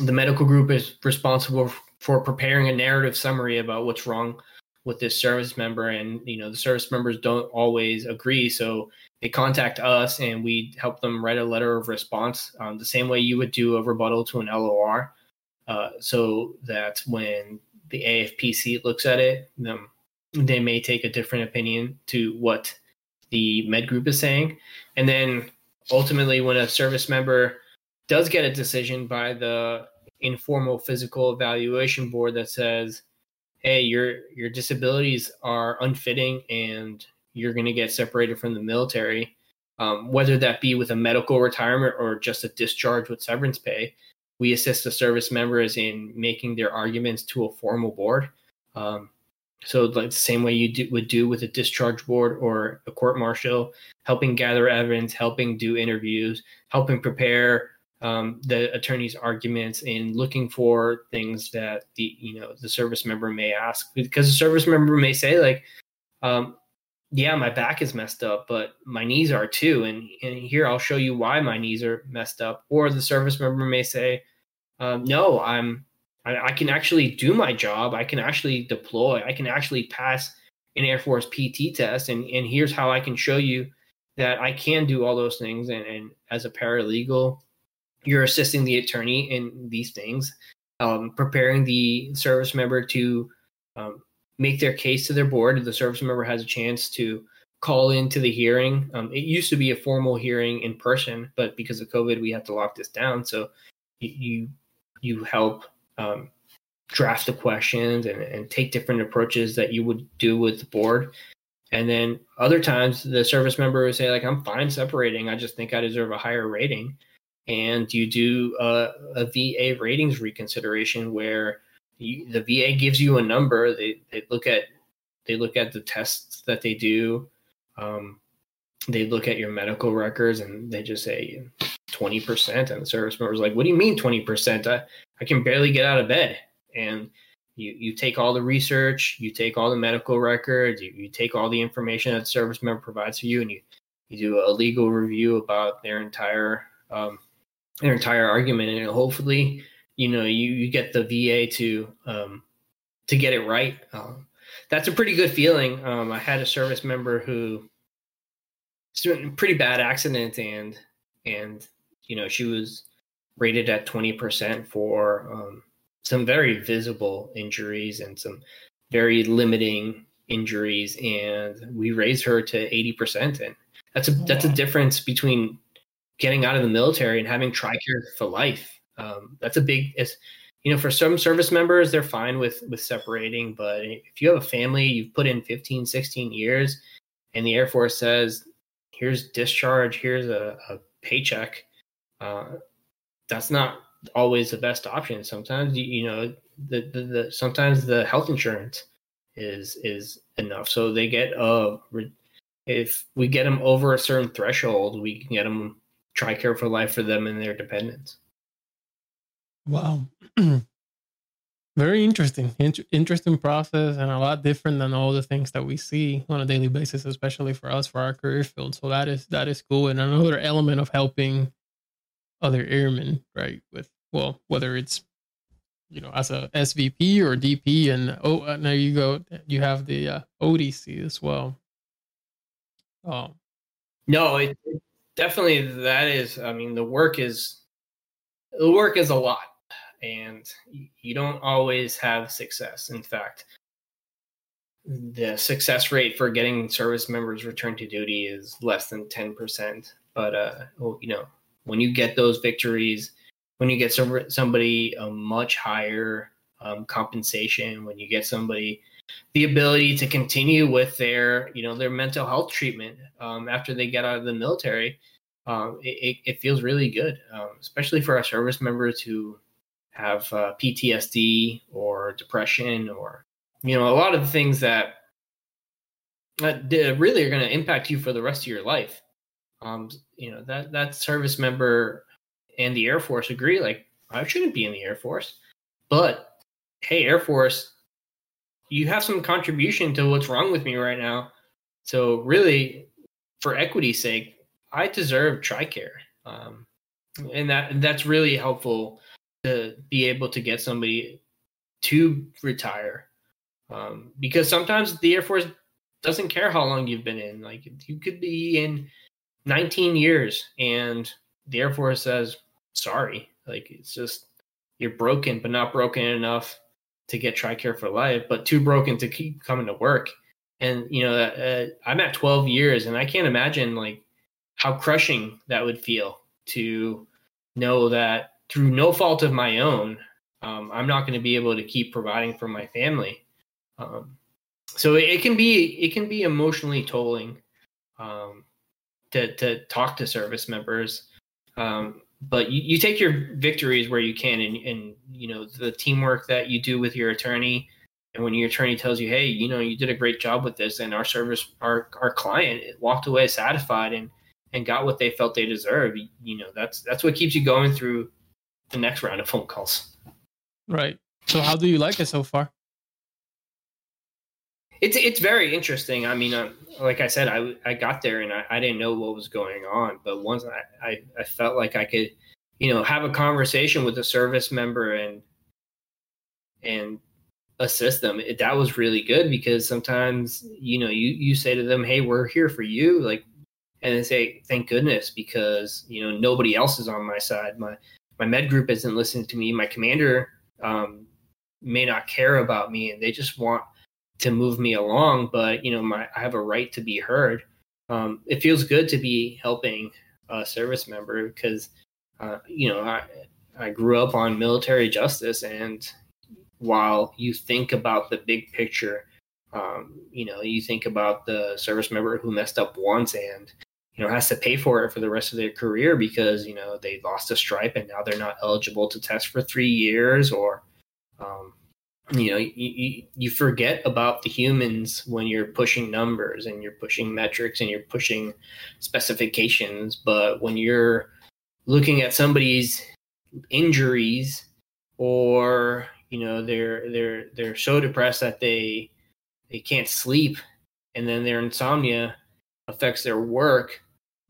the medical group is responsible for preparing a narrative summary about what's wrong with this service member. And you know the service members don't always agree. So they contact us and we help them write a letter of response um, the same way you would do a rebuttal to an lor uh, so that when the afpc looks at it them, they may take a different opinion to what the med group is saying. And then ultimately when a service member does get a decision by the informal physical evaluation board that says, "Hey, your your disabilities are unfitting, and you're going to get separated from the military." Um, whether that be with a medical retirement or just a discharge with severance pay, we assist the service members in making their arguments to a formal board. Um, so, like the same way you do, would do with a discharge board or a court martial, helping gather evidence, helping do interviews, helping prepare um, the attorney's arguments and looking for things that the you know the service member may ask. Because the service member may say like um, yeah my back is messed up but my knees are too. And, and here i'll show you why my knees are messed up. Or the service member may say um, no i'm I, I can actually do my job. I can actually deploy. I can actually pass an air force pt test. And, and here's how i can show you that i can do all those things. And, and as a paralegal you're assisting the attorney in these things, um, preparing the service member to um, make their case to their board. The service member has a chance to call into the hearing. Um, it used to be a formal hearing in person, but because of COVID, we have to lock this down. So you you help um, draft the questions and, and take different approaches that you would do with the board. And then other times the service member would say like, I'm fine separating. I just think I deserve a higher rating. And you do a, a VA ratings reconsideration where you, the VA gives you a number. They, they look at they look at the tests that they do. Um, they look at your medical records and they just say 20%. And the service member is like, what do you mean 20%? I, I can barely get out of bed. And you, you take all the research, you take all the medical records, you, you take all the information that the service member provides for you, and you, you do a legal review about their entire um, their entire argument, and hopefully, you know, you, you get the VA to um, to get it right. Um, that's a pretty good feeling. Um, I had a service member who a pretty bad accident, and and you know she was rated at twenty percent for um, some very visible injuries and some very limiting injuries, and we raised her to eighty percent, and that's a that's a difference between getting out of the military and having TRICARE for life. Um, that's a big. It's, you know, for some service members, they're fine with with separating, but if you have a family, you've put in 15, 16 years, and the Air Force says, "Here's discharge, here's a, a paycheck," uh, that's not always the best option. Sometimes you, you know the, the, the sometimes the health insurance is is enough. So they get uh if we get them over a certain threshold, we can get them TRICARE for life for them and their dependents. Wow. Very interesting, Int- interesting process, and a lot different than all the things that we see on a daily basis, especially for us for our career field. So that is that is cool, and another element of helping other airmen, right? With well, whether it's you know as a SVP or DP, and oh, uh, there you go, you have the uh, ODC as well. Oh, no, it definitely that is. I mean, the work is the work is a lot, and you don't always have success. In fact, the success rate for getting service members returned to duty is less than 10%. But, uh, you know, when you get those victories, when you get some, somebody a much higher um, compensation, when you get somebody the ability to continue with their you know their mental health treatment um, after they get out of the military, um, it, it, feels really good, um, especially for our service members who have uh, PTSD or depression or you know a lot of the things that that really are going to impact you for the rest of your life um, you know that that service member and the Air Force agree. Like I shouldn't be in the Air Force, but hey, Air Force, you have some contribution to what's wrong with me right now. So really, for equity's sake, I deserve TRICARE, um, and that that's really helpful to be able to get somebody to retire um, because sometimes the Air Force doesn't care how long you've been in. Like you could be in 19 years and the air force says sorry like it's just you're broken but not broken enough to get tricare for life but too broken to keep coming to work and you know uh, i'm at 12 years and i can't imagine like how crushing that would feel to know that through no fault of my own um, i'm not going to be able to keep providing for my family um, so it, can be it can be emotionally tolling um, to to talk to service members. Um, but you, you take your victories where you can, and, and you know the teamwork that you do with your attorney. And when your attorney tells you, "Hey, you know, you did a great job with this," and our service, our our client walked away satisfied and and got what they felt they deserved. You know, that's that's what keeps you going through the next round of phone calls. Right. So, how do you like it so far? It's it's very interesting. I mean, uh, like I said, I I got there and I, I didn't know what was going on, but once I, I I felt like I could, you know, have a conversation with a service member and and assist them. It, that was really good because sometimes you know you you say to them, "Hey, we're here for you," like, and they say, "Thank goodness," because you know nobody else is on my side. My my med group isn't listening to me. My commander um, may not care about me, and they just want to move me along, but you know, my I have a right to be heard. Um, it feels good to be helping a service member because uh, you know I I grew up on military justice, and while you think about the big picture, Um, you know, you think about the service member who messed up once and you know has to pay for it for the rest of their career because you know they lost a stripe and now they're not eligible to test for three years or um, you know you, you, forget about the humans when you're pushing numbers and you're pushing metrics and you're pushing specifications. But when you're looking at somebody's injuries or you know they're they're they're so depressed that they they can't sleep and then their insomnia affects their work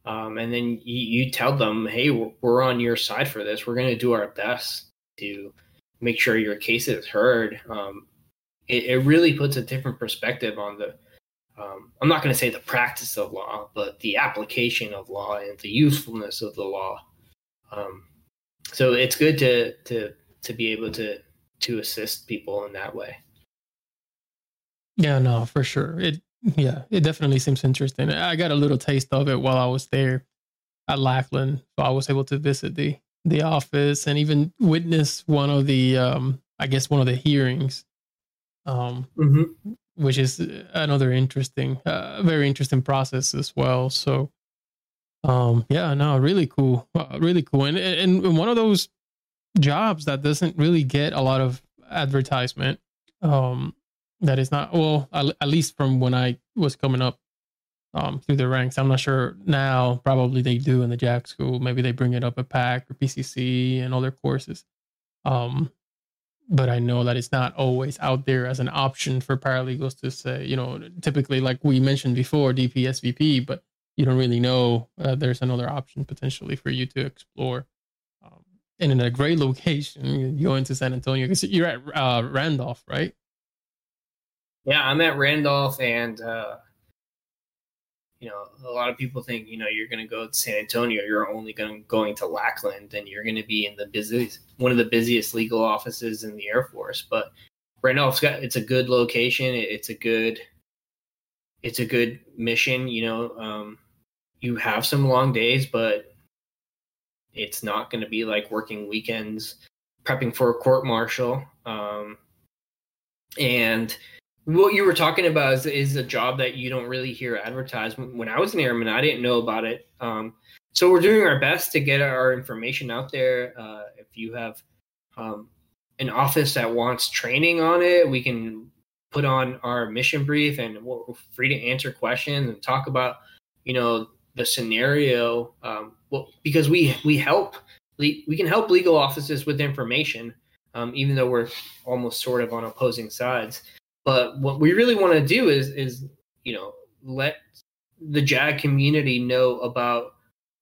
um, and then you, you, tell them hey we're, we're on your side for this. We're going to do our best to make sure your case is heard. Um, it, it, really puts a different perspective on the um, i'm not going to say the practice of law but the application of law and the usefulness of the law. Um, so it's good to to to be able to to assist people in that way. Yeah no for sure. It yeah it definitely seems interesting. I got a little taste of it while i was there at lackland so i was able to visit the the office and even witness one of the um i guess one of the hearings um mm-hmm. which is another interesting uh, very interesting process as well. So um yeah no really cool. Uh, really cool. And and one of those jobs that doesn't really get a lot of advertisement um that is not well at least from when i was coming up um, through the ranks. I'm not sure now. Probably they do in the JAG school. Maybe they bring it up at PAC or PCC and other courses. Um, but I know that it's not always out there as an option for paralegals to say, you know, typically like we mentioned before, DPSVP, but you don't really know uh, there's another option potentially for you to explore. Um, and in a great location, you go into San Antonio because you're at uh, Randolph, right? Yeah, I'm at Randolph, and uh, you know, a lot of people think, you know, you're going to go to San Antonio, you're only going going to Lackland, and you're going to be in the busiest, one of the busiest legal offices in the Air Force. But right now, it's got it's a good location. It's a good, it's a good mission. You know, um, you have some long days, but it's not going to be like working weekends, prepping for a court martial. Um, and what you were talking about is, is a job that you don't really hear advertised. When I was an airman, I didn't know about it. Um, so we're doing our best to get our information out there. Uh, if you have um, an office that wants training on it, we can put on our mission brief and we're free to answer questions and talk about, you know, the scenario. Um, well, because we we help we can help legal offices with information, um, even though we're almost sort of on opposing sides. But what we really want to do is is you know let the JAG community know about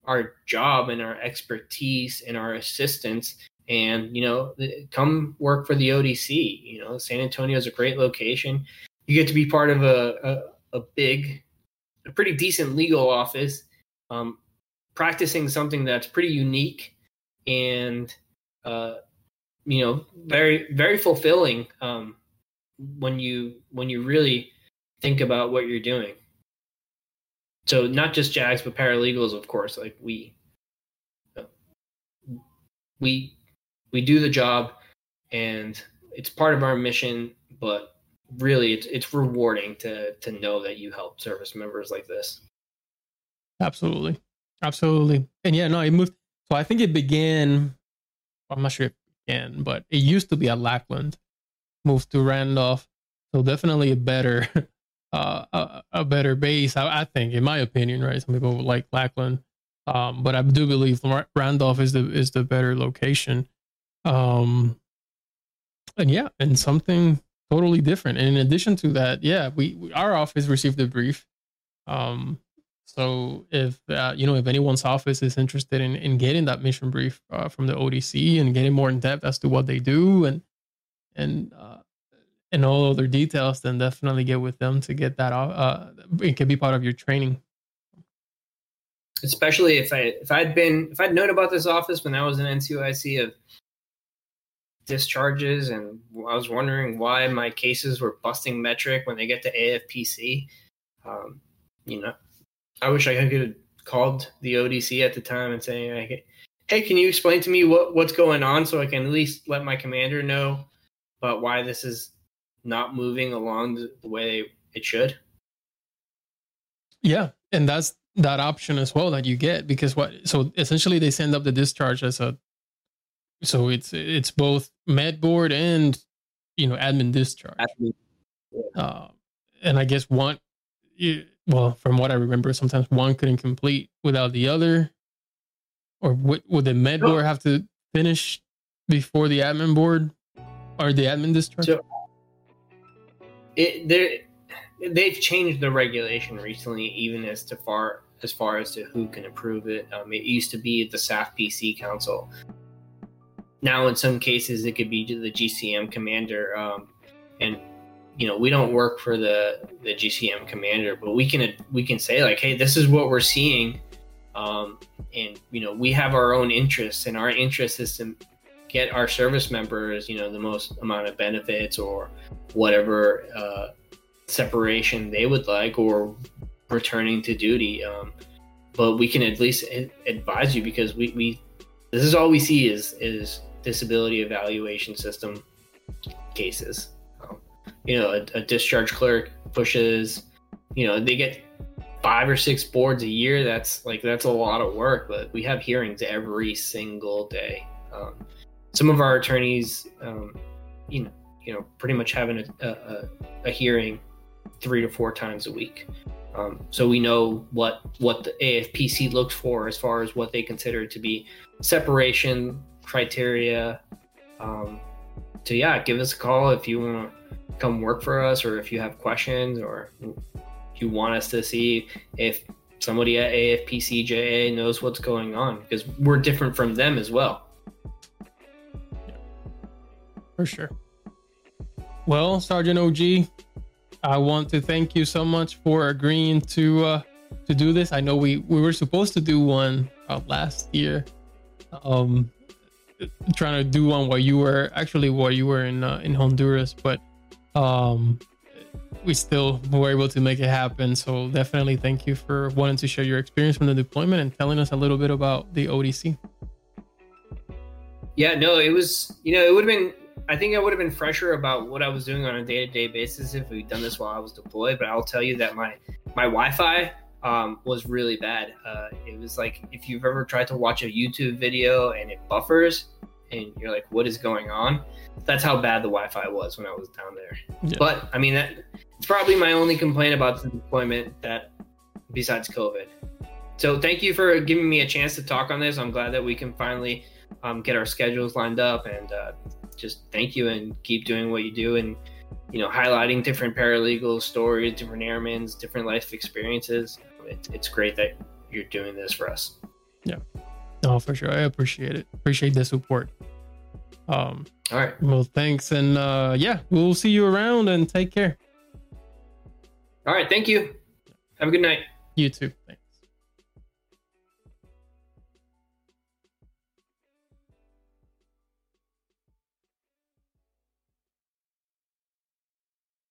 our job and our expertise and our assistance and you know come work for the odc you know san antonio is a great location. You get to be part of a, a, a big a pretty decent legal office um, practicing something that's pretty unique and uh, you know very very fulfilling um, when you when you really think about what you're doing. So not just JAGs, but paralegals, of course. Like we we we do the job, and it's part of our mission. But really, it's it's rewarding to to know that you help service members like this. Absolutely, absolutely, and yeah, no, it moved. So I think it began. I'm not sure it began, but it used to be at Lackland moved to Randolph. So definitely a better, uh, a, a, better base, I, I, think, in my opinion, right? Some people like Lackland, um, but I do believe Randolph is the is the better location. Um, and yeah, and something totally different. And in addition to that, yeah, we, we our office received a brief. Um, so if uh, you know if anyone's office is interested in in getting that mission brief uh, from the ODC and getting more in depth as to what they do and and uh, and all other details, then definitely get with them to get that. Uh, it can be part of your training. Especially if I if I'd been if I'd known about this office when I was in NCOIC of discharges, and I was wondering why my cases were busting metric when they get to AFPC. Um, you know, I wish I could have called the ODC at the time and saying, "Hey, can you explain to me what what's going on so I can at least let my commander know about why this is not moving along the, way it should. Yeah, and that's that option as well that you get because what so essentially they send up the discharge as a so it's it's both med board and you know admin discharge. Admin. Yeah. Uh, and I guess one, you, well, from what I remember, sometimes one couldn't complete without the other, or would, would the med board have to finish before the admin board or the admin discharge? So it there they've changed the regulation recently, even as to far as far as to who can approve it. Um, it used to be the SAF PC Council. Now, in some cases, it could be the GCM commander, um, and you know we don't work for the the GCM commander, but we can we can say like, hey, this is what we're seeing, um, and you know we have our own interests, and our interest is to get our service members, you know, the most amount of benefits or whatever uh, separation they would like, or returning to duty. Um, but we can at least advise you because we, we this is all we see is is disability evaluation system cases. You know, a, a discharge clerk pushes, you know, they get five or six boards a year. That's like that's a lot of work, but we have hearings every single day. Um, some of our attorneys, um, you know, you know, pretty much having a, a, a hearing three to four times a week. Um, so we know what what the AFPC looks for as far as what they consider to be separation criteria. Um, so yeah, give us a call if you want to come work for us, or if you have questions, or you want us to see if somebody at AFPCJA knows what's going on, because we're different from them as well. For sure. Well, Sergeant OG, I want to thank you so much for agreeing to uh, to do this. I know we we were supposed to do one uh, last year, um, trying to do one while you were actually while you were in uh, in Honduras, but um, we still were able to make it happen. So definitely thank you for wanting to share your experience from the deployment and telling us a little bit about the ODC. Yeah, no, it was you know it would have been I think I would have been fresher about what I was doing on a day to day basis if we'd done this while I was deployed. But I'll tell you that my my Wi-Fi um, was really bad. Uh, it was like if you've ever tried to watch a YouTube video and it buffers, and you're like, "What is going on?" That's how bad the Wi-Fi was when I was down there. Yeah. But I mean, that it's probably my only complaint about the deployment that besides COVID. So thank you for giving me a chance to talk on this. I'm glad that we can finally um, get our schedules lined up and uh, just thank you and keep doing what you do and you know highlighting different paralegal stories different airmen's different life experiences. It, it's great that you're doing this for us. Yeah. No for sure. I appreciate it. Appreciate the support. Um all right. well thanks. And uh yeah we'll see you around and take care. All right. Thank you. Have a good night. You too. Thanks